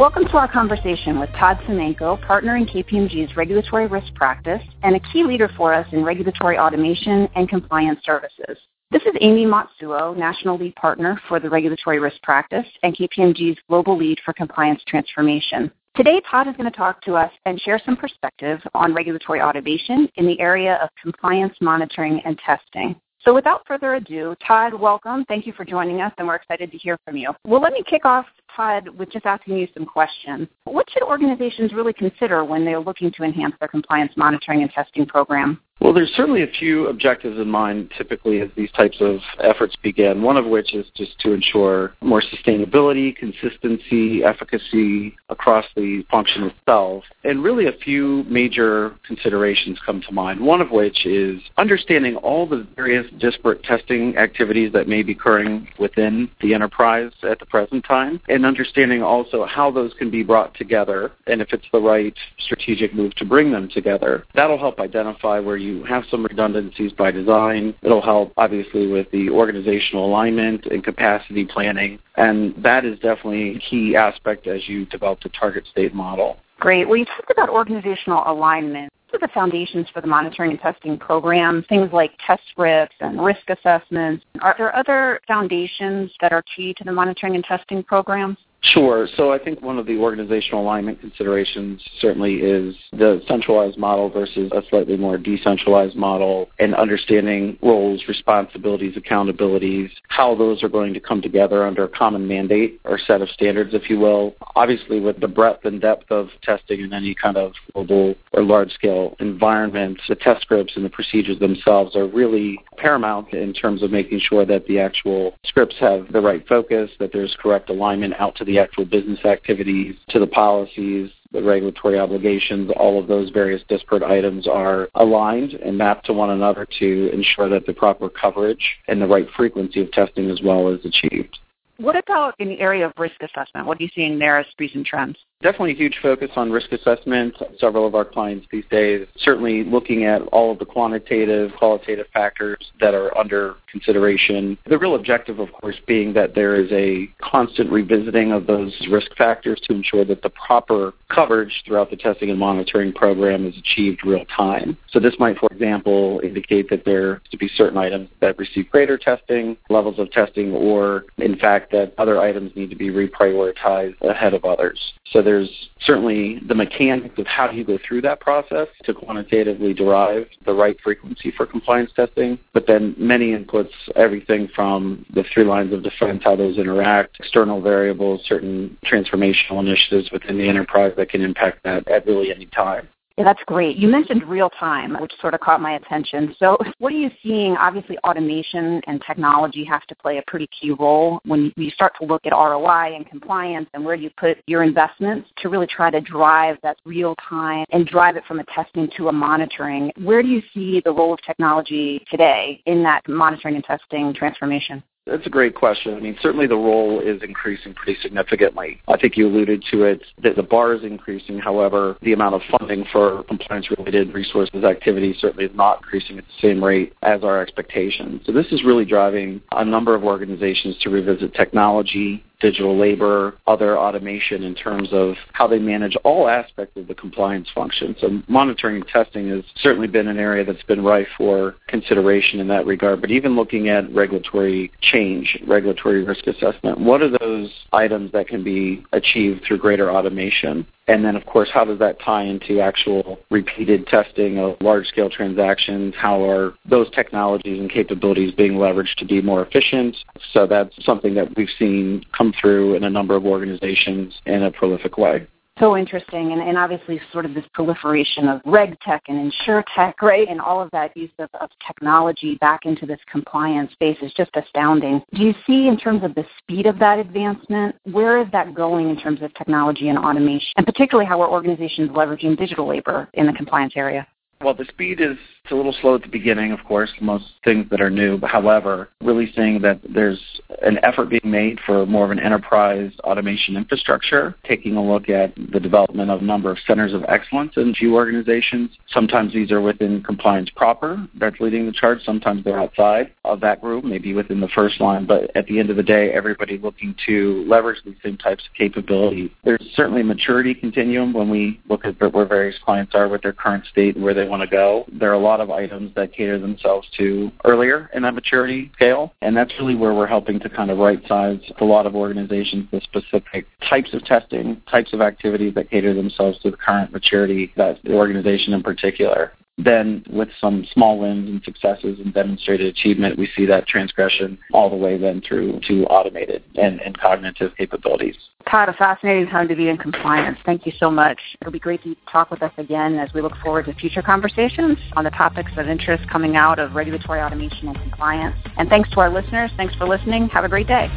Welcome to our conversation with Todd Semanco, partner in KPMG's regulatory risk practice and a key leader for us in regulatory automation and compliance services. This is Amy Matsuo, National Lead Partner for the Regulatory Risk Practice and KPMG's Global Lead for Compliance Transformation. Today, Todd is going to talk to us and share some perspective on regulatory automation in the area of compliance monitoring and testing. So without further ado, Todd, welcome. Thank you for joining us, and we're excited to hear from you. Well, let me kick off, Todd, with just asking you some questions. What should organizations really consider when they're looking to enhance their compliance monitoring and testing program? Well, there's certainly a few objectives in mind typically as these types of efforts begin, one of which is just to ensure more sustainability, consistency, efficacy across the function itself. And really a few major considerations come to mind, one of which is understanding all the various disparate testing activities that may be occurring within the enterprise at the present time, and understanding also how those can be brought together and if it's the right strategic move to bring them together. That'll help identify where you you have some redundancies by design. It'll help, obviously, with the organizational alignment and capacity planning. And that is definitely a key aspect as you develop the target state model. Great. Well, you talked about organizational alignment. What are the foundations for the monitoring and testing program? Things like test scripts and risk assessments. Are there other foundations that are key to the monitoring and testing programs? Sure. So I think one of the organizational alignment considerations certainly is the centralized model versus a slightly more decentralized model and understanding roles, responsibilities, accountabilities, how those are going to come together under a common mandate or set of standards, if you will. Obviously, with the breadth and depth of testing in any kind of global or large scale environment, the test scripts and the procedures themselves are really paramount in terms of making sure that the actual scripts have the right focus, that there's correct alignment out to the actual business activities, to the policies, the regulatory obligations, all of those various disparate items are aligned and mapped to one another to ensure that the proper coverage and the right frequency of testing as well is achieved. What about in the area of risk assessment? What are you seeing there as recent trends? Definitely a huge focus on risk assessment. Several of our clients these days certainly looking at all of the quantitative, qualitative factors that are under consideration. The real objective, of course, being that there is a constant revisiting of those risk factors to ensure that the proper coverage throughout the testing and monitoring program is achieved real time. So this might, for example, indicate that there to be certain items that receive greater testing, levels of testing, or in fact that other items need to be reprioritized ahead of others. So there's certainly the mechanics of how you go through that process to quantitatively derive the right frequency for compliance testing, but then many inputs, everything from the three lines of defense, how those interact, external variables, certain transformational initiatives within the enterprise that can impact that at really any time. Yeah, that's great. You mentioned real time, which sort of caught my attention. So, what are you seeing? Obviously, automation and technology have to play a pretty key role when you start to look at ROI and compliance and where you put your investments to really try to drive that real time and drive it from a testing to a monitoring. Where do you see the role of technology today in that monitoring and testing transformation? That's a great question. I mean, certainly the role is increasing pretty significantly. I think you alluded to it that the bar is increasing. However, the amount of funding for compliance-related resources activities certainly is not increasing at the same rate as our expectations. So this is really driving a number of organizations to revisit technology, digital labor, other automation in terms of how they manage all aspects of the compliance function. So monitoring and testing has certainly been an area that's been rife for consideration in that regard. But even looking at regulatory change, regulatory risk assessment, what are those items that can be achieved through greater automation? And then, of course, how does that tie into actual repeated testing of large scale transactions? How are those technologies and capabilities being leveraged to be more efficient? So that's something that we've seen come through in a number of organizations in a prolific way so interesting. And, and obviously sort of this proliferation of reg tech and insure tech right? And all of that use of, of technology back into this compliance space is just astounding. Do you see in terms of the speed of that advancement where is that going in terms of technology and automation and particularly how are organizations leveraging digital labor in the compliance area well, the speed is It's a little slow at the beginning, of course, most things that are new. However, really seeing that there's an effort being made for more of an enterprise automation infrastructure, taking a look at the development of a number of centers of excellence in few organizations. Sometimes these are within compliance proper that's leading the charge. Sometimes they're outside of that group, maybe within the first line. But at the end of the day, everybody looking to leverage these same types of capabilities. There's certainly a maturity continuum when we look at where various clients are with their current state and where they want to go. There are a lot of items that cater themselves to earlier in that maturity scale, and that's really where we're helping to kind of right size a lot of organizations the specific types of testing, types of activities that cater themselves to the current maturity that the organization in particular then with some small wins and successes and demonstrated achievement, we see that transgression all the way then through to automated and, and cognitive capabilities. Todd, a fascinating time to be in compliance. Thank you so much. It'll be great to talk with us again as we look forward to future conversations on the topics of interest coming out of regulatory automation and compliance. And thanks to our listeners. Thanks for listening. Have a great day.